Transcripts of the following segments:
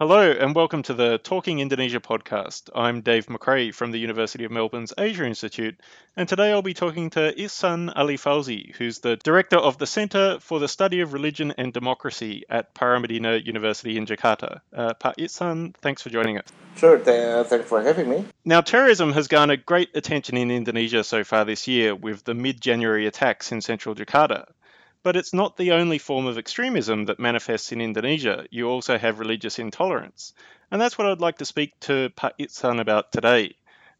Hello, and welcome to the Talking Indonesia podcast. I'm Dave McRae from the University of Melbourne's Asia Institute, and today I'll be talking to Ihsan Ali Fauzi, who's the director of the Centre for the Study of Religion and Democracy at Paramadina University in Jakarta. Uh, pa Ihsan, thanks for joining us. Sure, uh, thanks for having me. Now, terrorism has garnered great attention in Indonesia so far this year with the mid January attacks in central Jakarta. But it's not the only form of extremism that manifests in Indonesia. You also have religious intolerance. And that's what I'd like to speak to Pak Ihsan about today.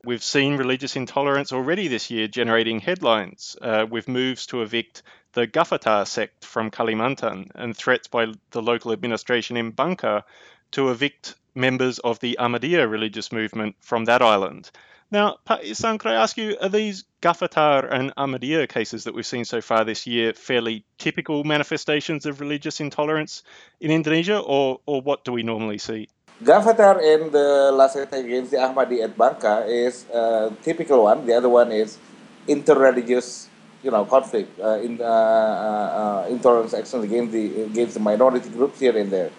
We've seen religious intolerance already this year generating headlines uh, with moves to evict the Gafatar sect from Kalimantan and threats by the local administration in Bangka to evict members of the Ahmadiyya religious movement from that island. Now, Ihsan, could I ask you, are these Gafatar and Ahmadiyya cases that we've seen so far this year fairly typical manifestations of religious intolerance in Indonesia, or, or what do we normally see? Gafatar and the last attack against the Ahmadi at Bangka is a typical one. The other one is interreligious, you know, conflict, uh, in, uh, uh, intolerance actions against the against the minority groups here and there.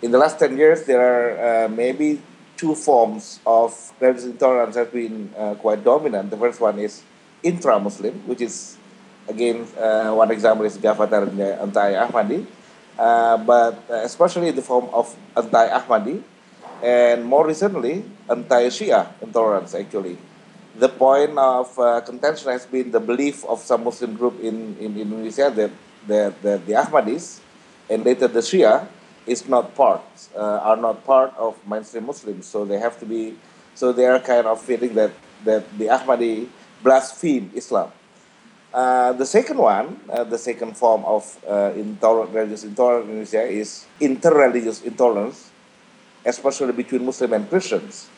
In the last ten years, there are uh, maybe two forms of religious intolerance have been uh, quite dominant. The first one is intra-Muslim, which is again uh, one example is Gafatar and anti-Ahmadi, uh, but especially the form of anti-Ahmadi, and more recently anti-Shia intolerance. Actually, the point of uh, contention has been the belief of some Muslim group in, in Indonesia that, that, that the Ahmadis and later the Shia is not part, uh, are not part of mainstream Muslims. So they have to be, so they are kind of feeling that, that the Ahmadi blaspheme Islam. Uh, the second one, uh, the second form of uh, intolerant, religious intolerance is interreligious intolerance, especially between Muslim and Christians.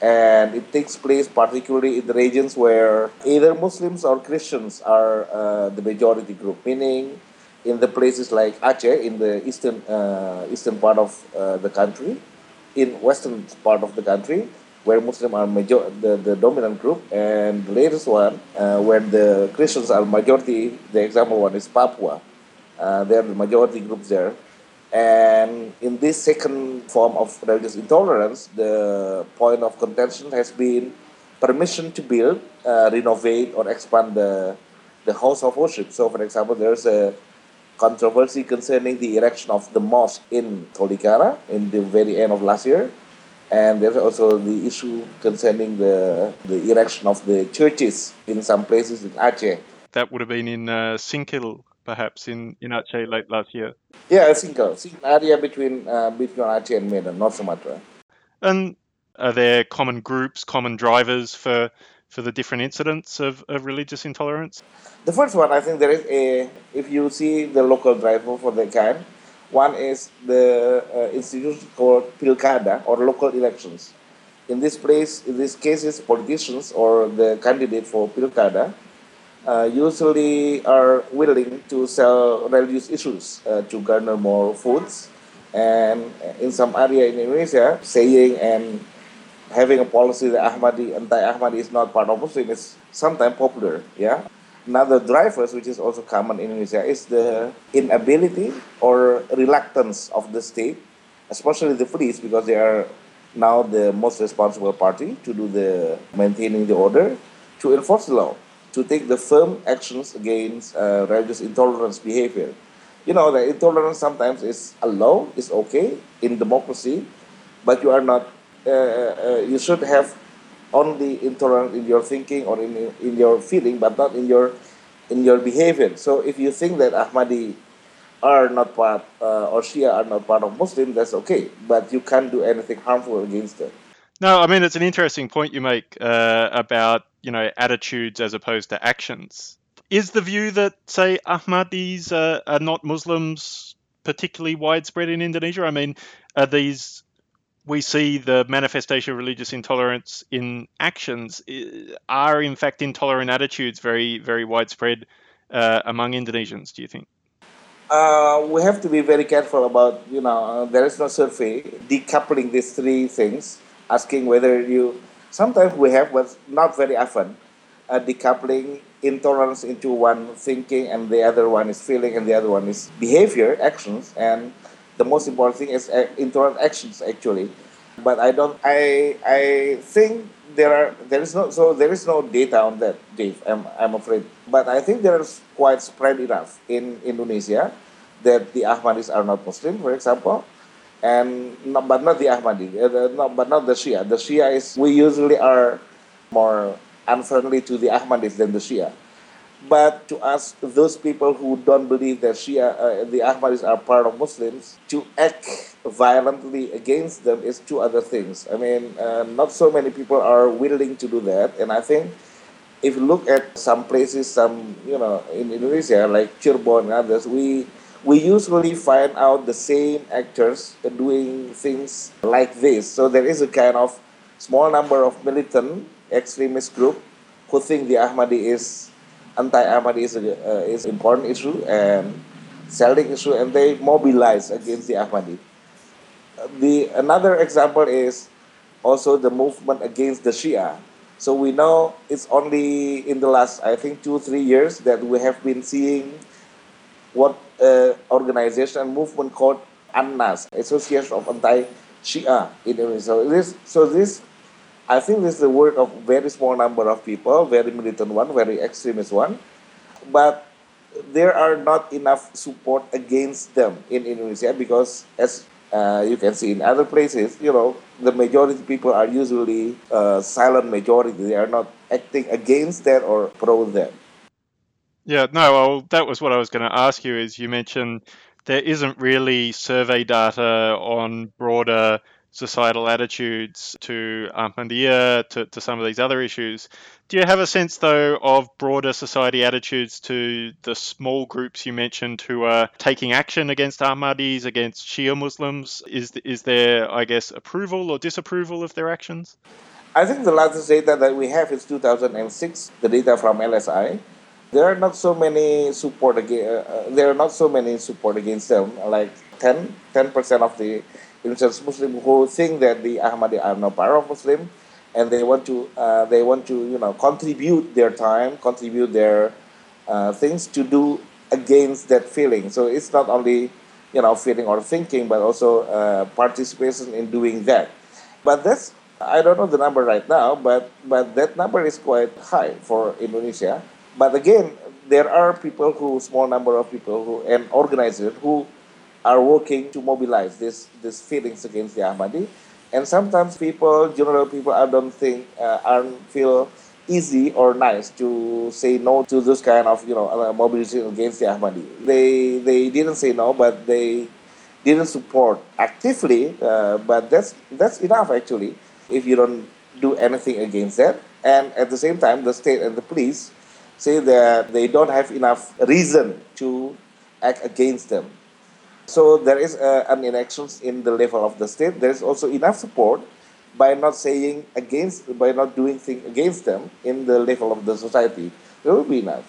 And it takes place particularly in the regions where either Muslims or Christians are uh, the majority group, meaning in the places like Aceh in the eastern uh, eastern part of uh, the country, in western part of the country, where Muslims are major the, the dominant group, and the latest one uh, where the Christians are majority. The example one is Papua. Uh, they are the majority groups there. And in this second form of religious intolerance, the point of contention has been permission to build, uh, renovate, or expand the the house of worship. So, for example, there's a controversy concerning the erection of the mosque in Tolikara in the very end of last year. And there's also the issue concerning the, the erection of the churches in some places in Aceh. That would have been in uh, Singkil, perhaps, in, in Aceh late last year. Yeah, Singkil. area between, uh, between Aceh and Medan, North Sumatra. And are there common groups, common drivers for for the different incidents of, of religious intolerance? The first one, I think there is a, if you see the local driver for the kind, one is the uh, institution called Pilkada or local elections. In this place, in these cases, politicians or the candidate for Pilkada uh, usually are willing to sell religious issues uh, to garner more votes. And in some area in Indonesia, saying and having a policy that Ahmadi, anti-Ahmadi is not part of Muslim is sometimes popular, yeah. Another drivers, which is also common in Indonesia, is the inability or reluctance of the state, especially the police, because they are now the most responsible party to do the maintaining the order, to enforce the law, to take the firm actions against uh, religious intolerance behavior. You know, the intolerance sometimes is a law, is okay in democracy, but you are not uh, uh, you should have only intolerant in your thinking or in, in your feeling, but not in your in your behavior. So if you think that Ahmadi are not part uh, or Shia are not part of Muslim, that's okay. But you can't do anything harmful against them. No, I mean it's an interesting point you make uh, about you know attitudes as opposed to actions. Is the view that say Ahmadis uh, are not Muslims particularly widespread in Indonesia? I mean, are these we see the manifestation of religious intolerance in actions are in fact intolerant attitudes very very widespread uh, among Indonesians do you think? Uh, we have to be very careful about you know uh, there is no survey decoupling these three things asking whether you sometimes we have but not very often uh, decoupling intolerance into one thinking and the other one is feeling and the other one is behavior actions and the most important thing is uh, intolerant actions actually. But I don't. I I think there are there is no so there is no data on that, Dave. I'm I'm afraid. But I think there is quite spread enough in Indonesia that the Ahmadis are not Muslim, for example, and not, but not the Ahmadi, uh, not, but not the Shia. The Shia is we usually are more unfriendly to the Ahmadis than the Shia. But to ask those people who don't believe that Shia, uh, the Ahmadis are part of Muslims, to act violently against them is two other things. I mean, uh, not so many people are willing to do that. And I think if you look at some places, some, you know, in Indonesia, like Cirebon and others, we, we usually find out the same actors doing things like this. So there is a kind of small number of militant extremist group who think the Ahmadi is anti-Ahmadi is uh, is important issue and selling issue, and they mobilize against the Ahmadi. The another example is also the movement against the Shia. So we know it's only in the last, I think, two three years that we have been seeing what uh, organization and movement called ANNAS, Association of Anti-Shia in Indonesia. So this, so this I think this is the work of very small number of people, very militant one, very extremist one, but there are not enough support against them in Indonesia because as uh, you can see in other places, you know, the majority people are usually uh, silent majority. They are not acting against that or pro that. Yeah, no, well, that was what I was going to ask you. Is you mentioned there isn't really survey data on broader societal attitudes to Ahmadiyya, to, to some of these other issues. Do you have a sense, though, of broader society attitudes to the small groups you mentioned who are taking action against Ahmadis, against Shia Muslims? Is, is there, I guess, approval or disapproval of their actions? I think the latest data that we have is 2006, the data from LSI. There are not so many support against, uh, uh, there are not so many support against them, like 10, 10% of the instance, Muslim who think that the Ahmadi are not part of Muslim, and they want to uh, they want to you know contribute their time, contribute their uh, things to do against that feeling. So it's not only you know feeling or thinking, but also uh, participation in doing that. But that's I don't know the number right now, but but that number is quite high for Indonesia. But again, there are people who small number of people who and organizers who are working to mobilize this these feelings against the Ahmadi. And sometimes people, general people, I don't think uh, aren't feel easy or nice to say no to this kind of you know uh, mobilization against the Ahmadi. They they didn't say no, but they didn't support actively. Uh, but that's that's enough actually. If you don't do anything against that, and at the same time, the state and the police say that they don't have enough reason to act against them. So there is uh, an inaction in the level of the state. There is also enough support by not saying against, by not doing things against them in the level of the society. There will be enough.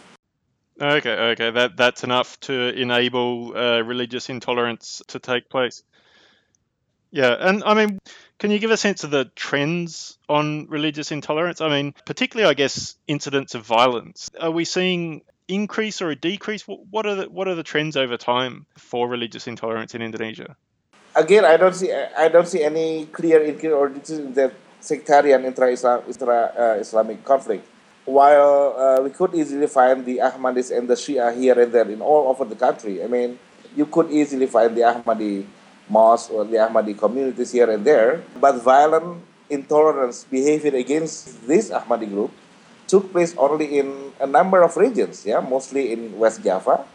Okay, okay, that that's enough to enable uh, religious intolerance to take place. Yeah, and I mean, can you give a sense of the trends on religious intolerance? I mean, particularly, I guess, incidents of violence. Are we seeing increase or a decrease? What are the what are the trends over time for religious intolerance in Indonesia? Again, I don't see I don't see any clear increase or decrease in the sectarian intra-Islam, intra-Islamic conflict. While uh, we could easily find the Ahmadis and the Shia here and there in all over the country, I mean, you could easily find the Ahmadi mosque or the Ahmadi communities here and there, but violent intolerance behavior against this Ahmadi group took place only in a number of regions, yeah, mostly in West Java,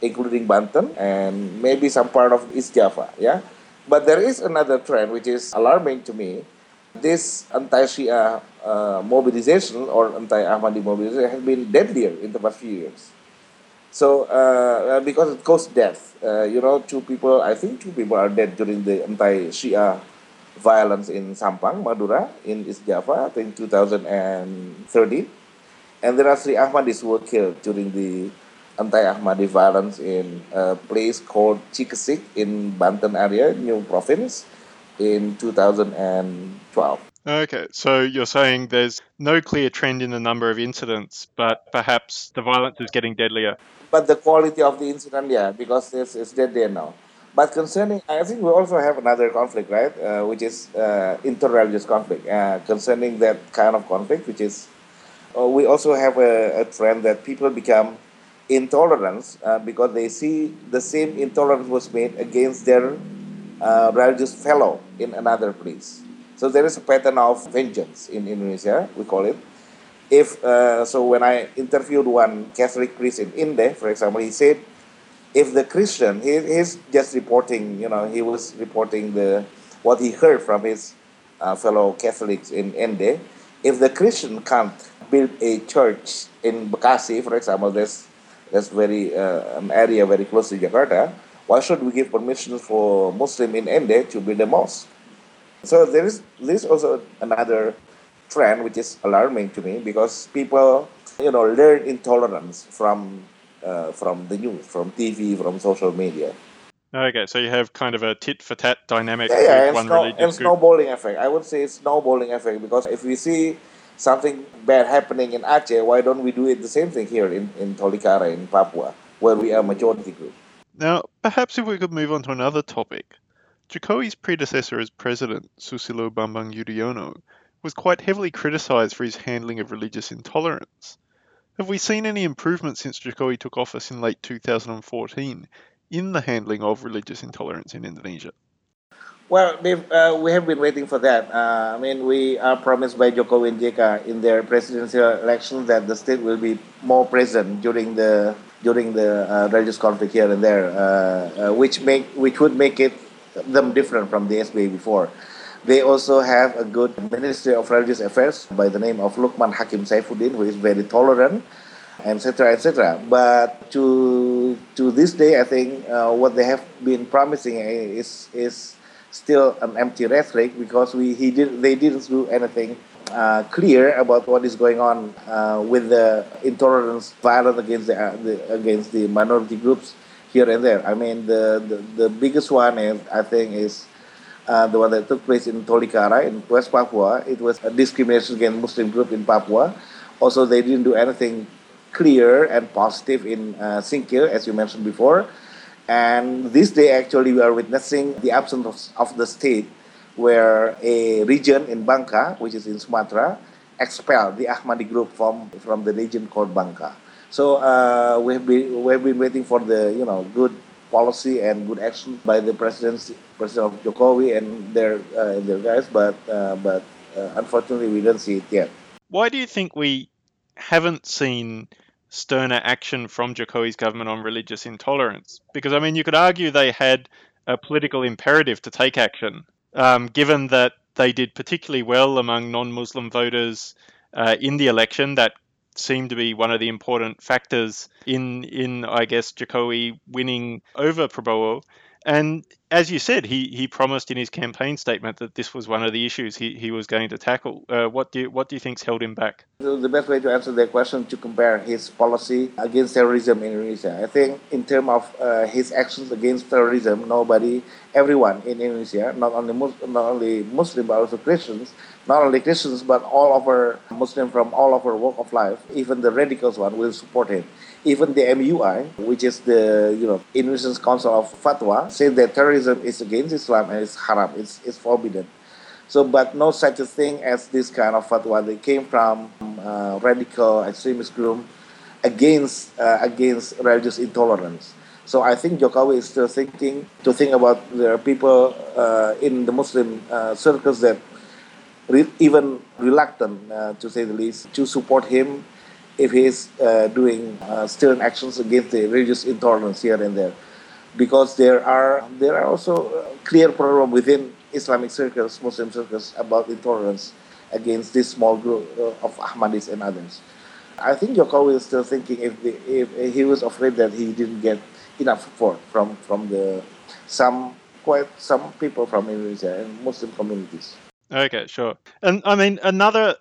including Banten and maybe some part of East Java, yeah. But there is another trend which is alarming to me. This anti-Shia uh, mobilization or anti-Ahmadi mobilization has been deadlier in the past few years. So, uh, because it caused death, uh, you know, two people, I think two people are dead during the anti-Shia violence in Sampang, Madura, in East Java in 2013. And there are three Ahmadis who were killed during the anti-Ahmadi violence in a place called Cikesik in Banten area, New Province, in 2012. Okay, so you're saying there's no clear trend in the number of incidents, but perhaps the violence is getting deadlier. But the quality of the incident, yeah, because it's, it's deadlier now. But concerning, I think we also have another conflict, right? Uh, which is uh, interreligious conflict. Uh, concerning that kind of conflict, which is, uh, we also have a, a, trend that people become intolerant uh, because they see the same intolerance was made against their uh, religious fellow in another place. So there is a pattern of vengeance in Indonesia, we call it. If so, when I interviewed one Catholic priest in Ende, for example, he said if the Christian, he, he's just reporting, you know, he was reporting the what he heard from his uh, fellow Catholics in Ende. If the Christian can't build a church in Bekasi, for example, that's that's very uh, an area very close to Jakarta. Why should we give permission for Muslim in Ende to build a mosque? So there is this also another trend which is alarming to me because people, you know, learn intolerance from uh, from the news, from TV, from social media. Okay, so you have kind of a tit for tat dynamic. Yeah, yeah, and, snow, and snowballing effect. I would say snowballing effect because if we see something bad happening in Aceh, why don't we do it the same thing here in, in Tolikara, in Papua, where we are a majority group? Now, perhaps if we could move on to another topic. Jokowi's predecessor as president, Susilo Bambang Yudhoyono, was quite heavily criticised for his handling of religious intolerance. Have we seen any improvement since Jokowi took office in late 2014 in the handling of religious intolerance in Indonesia? Well, uh, we have been waiting for that. Uh, I mean, we are promised by Jokowi and JK in their presidential elections that the state will be more present during the during the uh, religious conflict here and there, uh, uh, which make which would make it them different from the SBY before. They also have a good Ministry of Religious Affairs by the name of Lukman Hakim Saifuddin, who is very tolerant, etc., etc. But to to this day, I think uh, what they have been promising is is still an empty rhetoric because we he did they didn't do anything uh, clear about what is going on uh, with the intolerance, violence against the, uh, the, against the minority groups here and there. I mean, the, the, the biggest one is I think is uh, the one that took place in Tolikara in West Papua. It was a discrimination against Muslim group in Papua. Also, they didn't do anything clear and positive in uh, Singkil, as you mentioned before. And this day, actually, we are witnessing the absence of, of the state, where a region in Bangka, which is in Sumatra, expelled the Ahmadi group from, from the region called Bangka. So uh, we have been we have been waiting for the you know good policy and good action by the presidency, President of Jokowi and their uh, their guys, but uh, but uh, unfortunately we don't see it yet. Why do you think we haven't seen sterner action from Jokowi's government on religious intolerance? Because I mean, you could argue they had a political imperative to take action, um, given that they did particularly well among non-Muslim voters uh, in the election. That seemed to be one of the important factors in in I guess Jokowi winning over Prabowo. And as you said, he, he promised in his campaign statement that this was one of the issues he, he was going to tackle. Uh, what do you, what do you think's held him back? The best way to answer that question to compare his policy against terrorism in Indonesia. I think in terms of uh, his actions against terrorism, nobody, everyone in Indonesia, not only Muslim, not only Muslim but also Christians, not only Christians but all of our Muslims from all of our walk of life, even the radicals one will support him even the MUI, which is the you know Indonesian Council of Fatwa, said that terrorism is against Islam and it's haram, it's, it's forbidden. So, but no such a thing as this kind of fatwa. They came from uh, radical extremist group against uh, against religious intolerance. So I think Jokowi is still thinking to think about the people uh, in the Muslim uh, circles that re- even reluctant, uh, to say the least, to support him if he's uh, doing uh, stern actions against the religious intolerance here and there, because there are there are also uh, clear problem within Islamic circles, Muslim circles about intolerance against this small group uh, of Ahmadis and others. I think Jokowi is still thinking if, the, if he was afraid that he didn't get enough support from from the some quite some people from Indonesia and Muslim communities. Okay, sure. And I mean another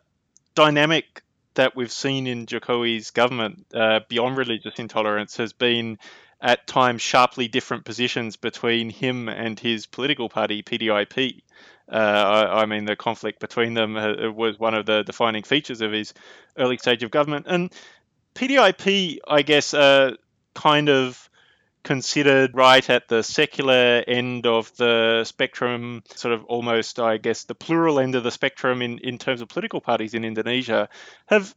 dynamic that we've seen in Jokowi's government uh, beyond religious intolerance has been at times sharply different positions between him and his political party, PDIP. Uh, I, I, mean, the conflict between them uh, was one of the defining features of his early stage of government. And PDIP, I guess, uh, kind of considered right at the secular end of the spectrum, sort of almost, I guess, the plural end of the spectrum in, in terms of political parties in Indonesia. Have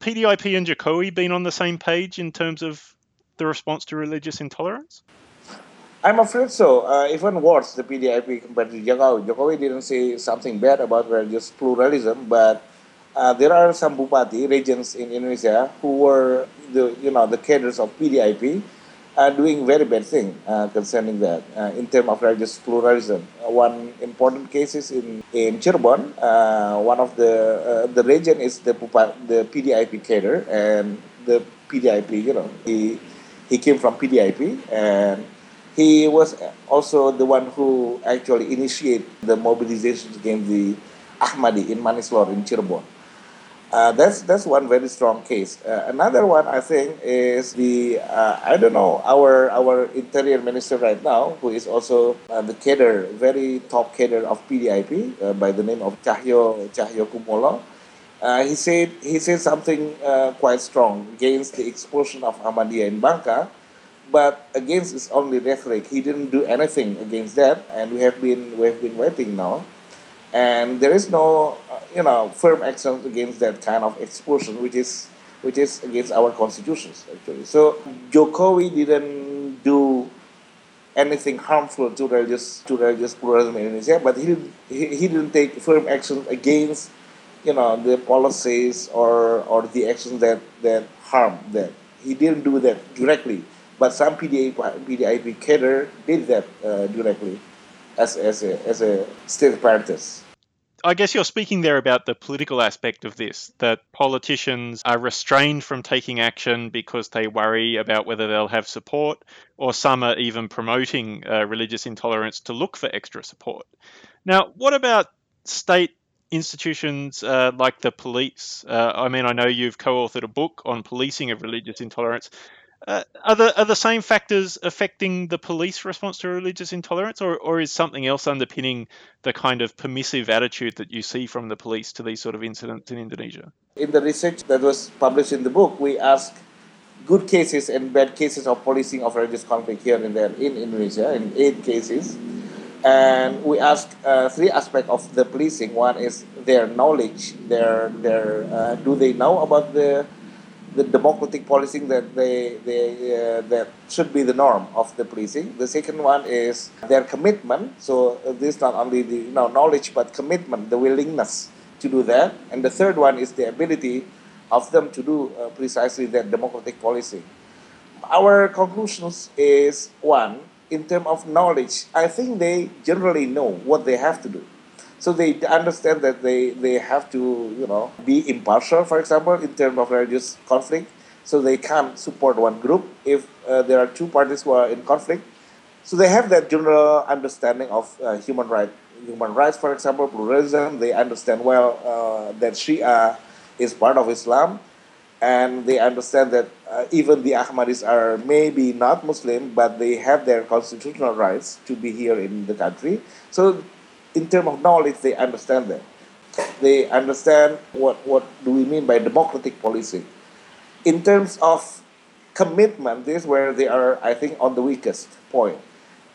PDIP and Jokowi been on the same page in terms of the response to religious intolerance? I'm afraid so. Uh, even worse, the PDIP compared to Jokowi. Jokowi didn't say something bad about religious pluralism, but uh, there are some bupati regions in Indonesia who were the you know the cadres of PDIP are doing very bad thing uh, concerning that uh, in terms of religious pluralism. Uh, one important case is in in Cirebon. Uh, one of the uh, the region is the the PDIP cadre and the PDIP. You know, he he came from PDIP and he was also the one who actually initiated the mobilization against the Ahmadi in Manislor in Cirebon. Uh, that's that's one very strong case. Uh, another one I think is the uh, I don't know our our interior minister right now who is also uh, the cadre very top cadre of PDIP uh, by the name of Tjahjo Tjahjo Kumolo. he said he said something quite strong against the expulsion of Ahmadiyya in Bangka, but against his only rhetoric. He didn't do anything against that, and we have been we have been waiting now and there is no uh, you know firm action against that kind of expulsion which is which is against our constitutions actually. So jokowi didn't do anything harmful to religious to religious pluralism in indonesia but he, he, he didn't take firm action against you know the policies or or the actions that that harm that he didn't do that directly but some PDA, PDIP cadre did that uh, directly as, as, a, as a state apparatus. I guess you're speaking there about the political aspect of this, that politicians are restrained from taking action because they worry about whether they'll have support, or some are even promoting uh, religious intolerance to look for extra support. Now, what about state institutions uh, like the police? Uh, I mean, I know you've co authored a book on policing of religious intolerance. Uh, are the are the same factors affecting the police response to religious intolerance, or or is something else underpinning the kind of permissive attitude that you see from the police to these sort of incidents in Indonesia? In the research that was published in the book, we asked good cases and bad cases of policing of religious conflict here and there in Indonesia in eight cases, and we asked uh, three aspects of the policing. One is their knowledge, their their uh, do they know about the the democratic policing that they, they uh, that should be the norm of the policing. The second one is their commitment. So uh, this not only the you know, knowledge but commitment, the willingness to do that. And the third one is the ability of them to do uh, precisely that democratic policing. Our conclusions is one in terms of knowledge. I think they generally know what they have to do so they understand that they, they have to, you know, be impartial, for example, in terms of religious conflict. So they can't support one group if uh, there are two parties who are in conflict. So they have that general understanding of uh, human right, human rights, for example, pluralism. They understand well uh, that Shia is part of Islam, and they understand that uh, even the Ahmadis are maybe not Muslim, but they have their constitutional rights to be here in the country. So in terms of knowledge, they understand that. They understand what, what do we mean by democratic policy. In terms of commitment, this is where they are, I think, on the weakest point.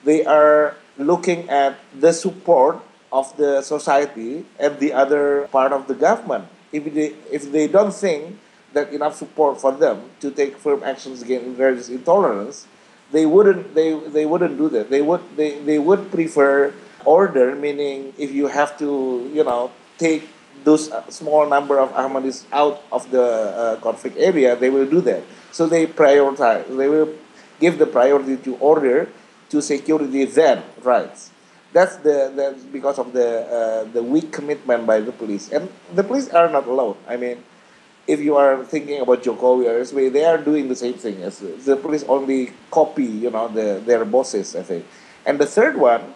They are looking at the support of the society and the other part of the government. If they, if they don't think that enough support for them to take firm actions against religious intolerance, they wouldn't they, they wouldn't do that. They would they, they would prefer order, meaning if you have to, you know, take those small number of Ahmadis out of the uh, conflict area, they will do that. So they prioritize, they will give the priority to order to security then rights. That's the that's because of the uh, the weak commitment by the police, and the police are not alone. I mean, if you are thinking about Jokowi or they are doing the same thing as the police only copy, you know, the, their bosses. I think, and the third one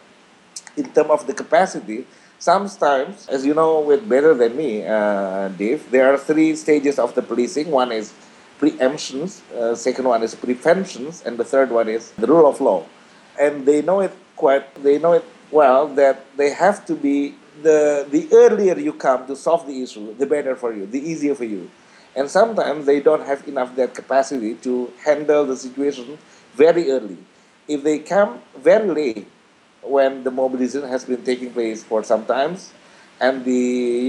in terms of the capacity, sometimes, as you know, with better than me, uh, Dave, there are three stages of the policing. One is preemptions, uh, second one is preventions, and the third one is the rule of law. And they know it quite, they know it well that they have to be the the earlier you come to solve the issue, the better for you, the easier for you. And sometimes they don't have enough that capacity to handle the situation very early. if they come very late when the mobilization has been taking place for some times and the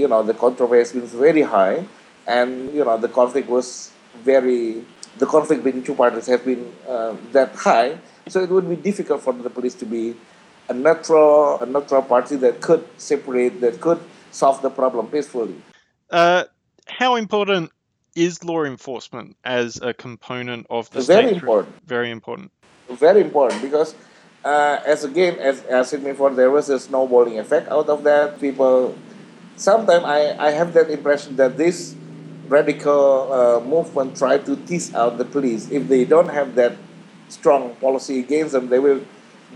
you know the controversy has been very high and you know the conflict was very the conflict between two parties has been uh, that high so it would be difficult for the police to be a neutral a neutral party that could separate that could solve the problem peacefully uh, how important is law enforcement as a component of the very state? important Very important. very important because uh, as again as, as said before there was a snowballing effect out of that. People sometimes I, I have that impression that this radical uh, movement try to tease out the police. If they don't have that strong policy against them they will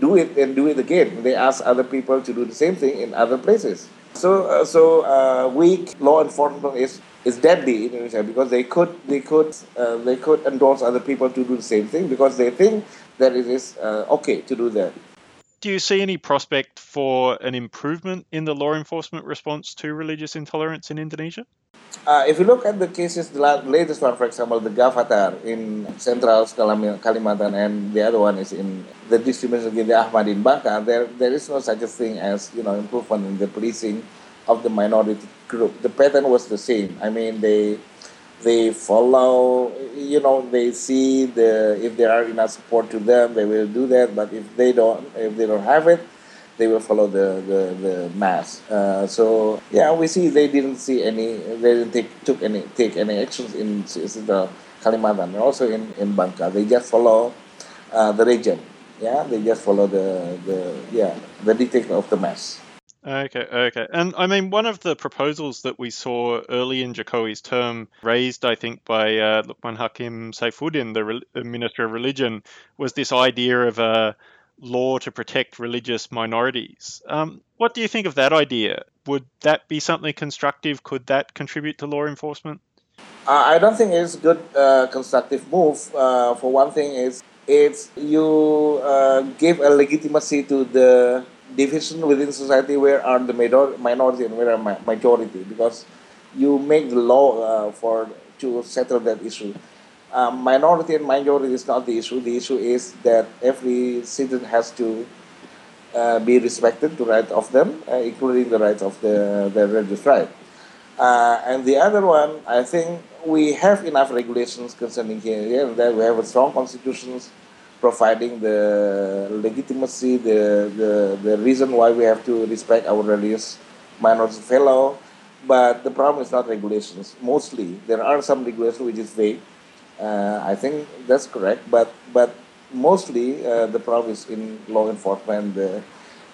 do it and do it again. They ask other people to do the same thing in other places. So uh, so uh, weak law enforcement is is deadly in Indonesia because they could they could uh, they could endorse other people to do the same thing because they think that it is uh, okay to do that. Do you see any prospect for an improvement in the law enforcement response to religious intolerance in Indonesia? Uh, if you look at the cases, the latest one, for example, the Gafatar in Central Kalimantan, and the other one is in the distribution of the Ahmad in Bangka, there, there is no such a thing as you know improvement in the policing of the minority group. The pattern was the same. I mean, they they follow, you know, they see the if there are enough support to them, they will do that. But if they don't, if they don't have it, they will follow the the, the mass. Uh, so yeah, we see they didn't see any, they didn't take took any take any actions in, the Kalimantan, also in in Bangka. They just follow uh, the region. Yeah, they just follow the the yeah the dictate of the mass. Okay, okay. And I mean, one of the proposals that we saw early in Jokowi's term, raised, I think, by uh, Lukman Hakim Saifuddin, the, re- the Minister of Religion, was this idea of a law to protect religious minorities. Um, what do you think of that idea? Would that be something constructive? Could that contribute to law enforcement? I don't think it's a good uh, constructive move. Uh, for one thing, is it's you uh, give a legitimacy to the division within society where are the minor, minority and where are ma- majority because you make the law uh, for to settle that issue. Um, minority and majority is not the issue. The issue is that every citizen has to uh, be respected the right of them, uh, including the rights of the, the religious right. Uh, and the other one, I think we have enough regulations concerning here, here and there. We have a strong constitutions providing the legitimacy, the, the, the reason why we have to respect our religious minority fellow. But the problem is not regulations. Mostly, there are some regulations which is vague. Uh, I think that's correct, but but mostly uh, the problem is in law enforcement the,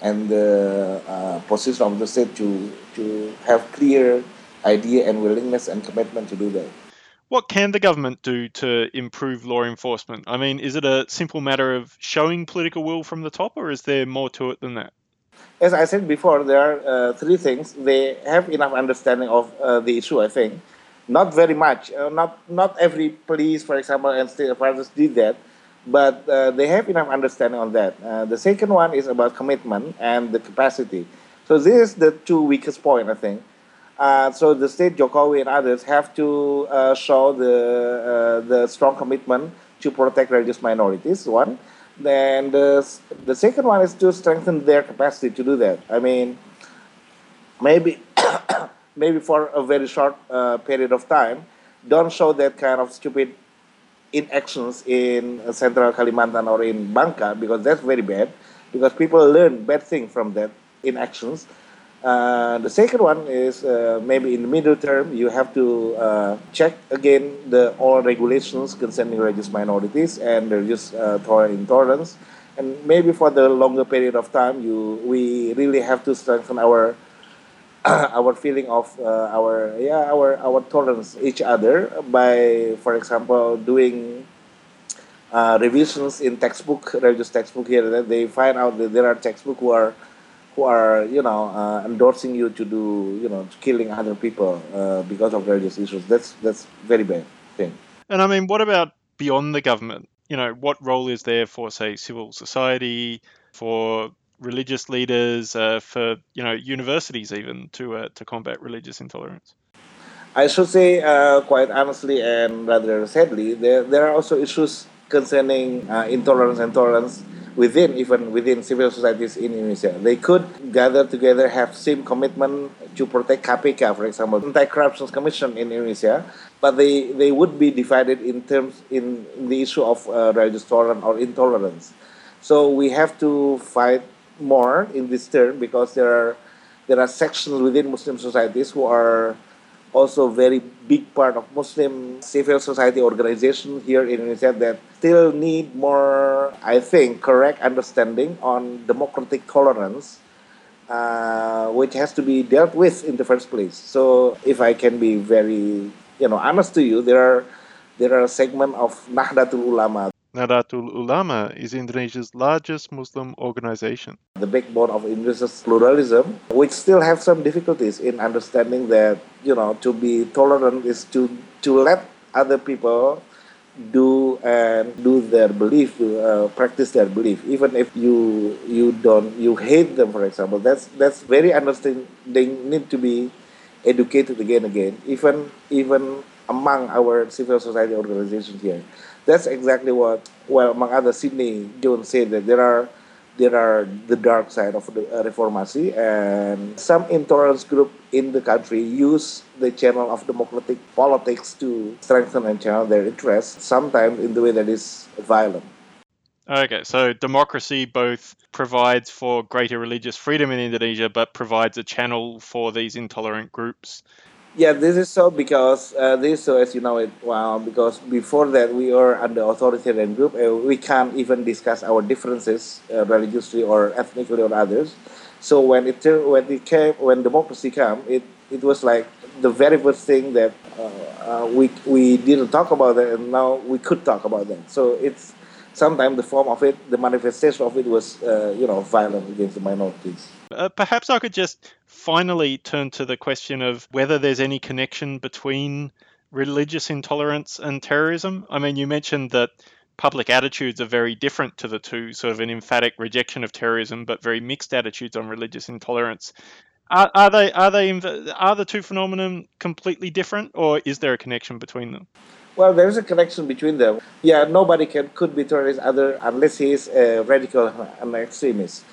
and the uh, position of the state to to have clear idea and willingness and commitment to do that. What can the government do to improve law enforcement? I mean, is it a simple matter of showing political will from the top, or is there more to it than that? As I said before, there are uh, three things. They have enough understanding of uh, the issue, I think. Not very much. Uh, not not every police, for example, and state apparatus did that, but uh, they have enough understanding on that. Uh, the second one is about commitment and the capacity. So this is the two weakest point, I think. Uh, so the state, Jokowi and others have to uh, show the, uh, the strong commitment to protect religious minorities, one. Then the, the second one is to strengthen their capacity to do that. I mean, maybe, maybe for a very short uh, period of time, don't show that kind of stupid inactions in central Kalimantan or in Bangka because that's very bad because people learn bad things from that inactions uh, the second one is uh, maybe in the middle term, you have to uh, check again the all regulations concerning religious minorities and religious uh, intolerance. And maybe for the longer period of time, you we really have to strengthen our our feeling of uh, our yeah our our tolerance each other by, for example, doing revisions in textbook religious textbook here. That they find out that there are textbook who are who are you know uh, endorsing you to do you know killing other people uh, because of religious issues. That's that's very bad thing. And I mean, what about beyond the government? You know, what role is there for say civil society, for religious leaders, uh, for you know universities even to uh, to combat religious intolerance? I should say uh, quite honestly and rather sadly, there there are also issues concerning uh, intolerance and tolerance within even within civil societies in Indonesia. They could gather together, have same commitment to protect KPK, for example, Anti-Corruption Commission in Indonesia, but they, they would be divided in terms in, the issue of uh, religious tolerance or intolerance. So we have to fight more in this term because there are there are sections within Muslim societies who are also very big part of Muslim civil society organization here in Indonesia that still need more, I think, correct understanding on democratic tolerance, uh, which has to be dealt with in the first place. So, if I can be very, you know, honest to you, there are there are a segment of Nahdlatul Ulama Nahdlatul Ulama is Indonesia's largest Muslim organization. The backbone of Indonesia's pluralism, which still have some difficulties in understanding that, you know, to be tolerant is to, to let other people do and do their belief, uh, practice their belief, even if you you don't you hate them, for example. That's that's very understanding. They need to be educated again, again, even even among our civil society organizations here that's exactly what, well, among other, Sidney Jones said that there are there are the dark side of the uh, reformasi and some intolerance group in the country use the channel of democratic politics to strengthen and channel their interests sometimes in the way that is violent. Okay so democracy both provides for greater religious freedom in indonesia but provides a channel for these intolerant groups yeah, this is so because uh, this so as you know it well because before that we are under authoritarian group uh, we can't even discuss our differences uh, religiously or ethnically or others. So when it when it came when democracy came, it it was like the very first thing that uh, uh, we we didn't talk about that and now we could talk about that. So it's sometimes the form of it, the manifestation of it was uh, you know violent against the minorities. Uh, perhaps I could just finally turn to the question of whether there's any connection between religious intolerance and terrorism. I mean, you mentioned that public attitudes are very different to the two, sort of an emphatic rejection of terrorism, but very mixed attitudes on religious intolerance. Are, are they are they are the two phenomena completely different, or is there a connection between them? Well, there is a connection between them. Yeah, nobody can could be terrorist other unless he is a radical an extremist.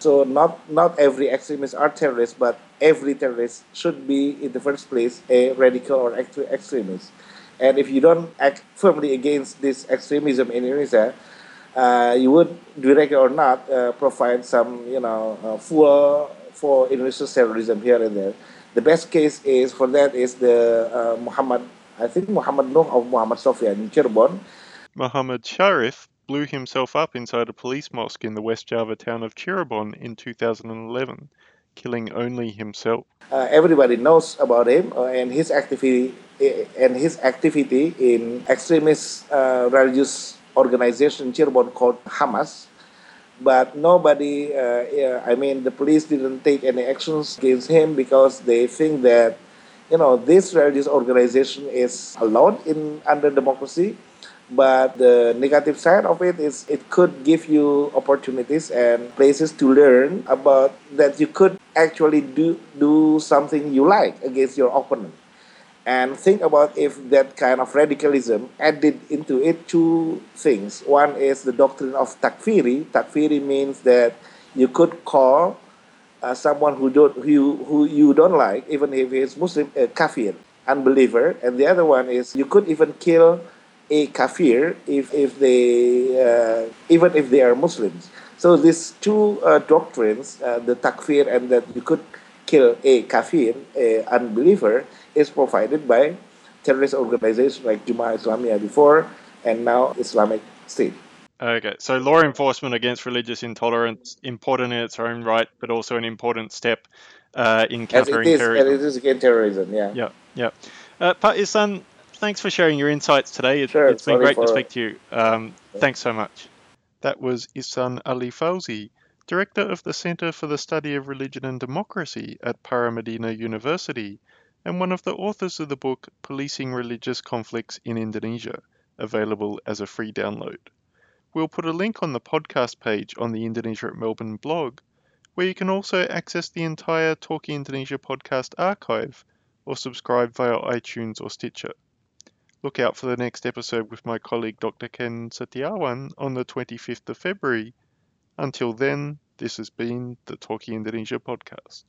So not not every extremist are terrorists, but every terrorist should be in the first place a radical or extremist. And if you don't act firmly against this extremism in Indonesia, uh, you would, directly or not, uh, provide some, you know, uh, fuel for Indonesia's terrorism here and there. The best case is for that is the uh, Muhammad, I think Muhammad Nuh of Muhammad Sofyan in Cirebon. Muhammad Sharif blew himself up inside a police mosque in the West Java town of Cirebon in 2011, killing only himself. Uh, everybody knows about him uh, and his activity uh, and his activity in extremist uh, religious organization Cirebon called Hamas. But nobody, uh, yeah, I mean, the police didn't take any actions against him because they think that, you know, this religious organization is allowed in under democracy but the negative side of it is it could give you opportunities and places to learn about that you could actually do do something you like against your opponent. And think about if that kind of radicalism added into it two things. One is the doctrine of takfiri. Takfiri means that you could call uh, someone who don't who, who you don't like even if he's muslim a kafir unbeliever. And the other one is you could even kill a kafir if, if they uh, even if they are Muslims. So these two uh, doctrines, uh, the takfir and that you could kill a kafir, a unbeliever, is provided by terrorist organizations like Jemaah Islamiyah before and now Islamic State. Okay, so law enforcement against religious intolerance important in its own right, but also an important step uh, in countering As it is, terrorism. it is against terrorism, yeah. Yeah, yeah. Uh, Pak Ihsan, thanks for sharing your insights today. It, sure, has been great to speak to you. Um, thanks so much. That was Ihsan Ali Fauzi, Director of the Center for the Study of Religion and Democracy at Paramadina University, and one of the authors of the book Policing Religious Conflicts in Indonesia, available as a free download. We'll put a link on the podcast page on the Indonesia at Melbourne blog, where you can also access the entire Talking Indonesia podcast archive or subscribe via iTunes or Stitcher. Look out for the next episode with my colleague Dr. Ken Setiawan on the 25th of February, Until then, this has been the Talking Indonesia podcast.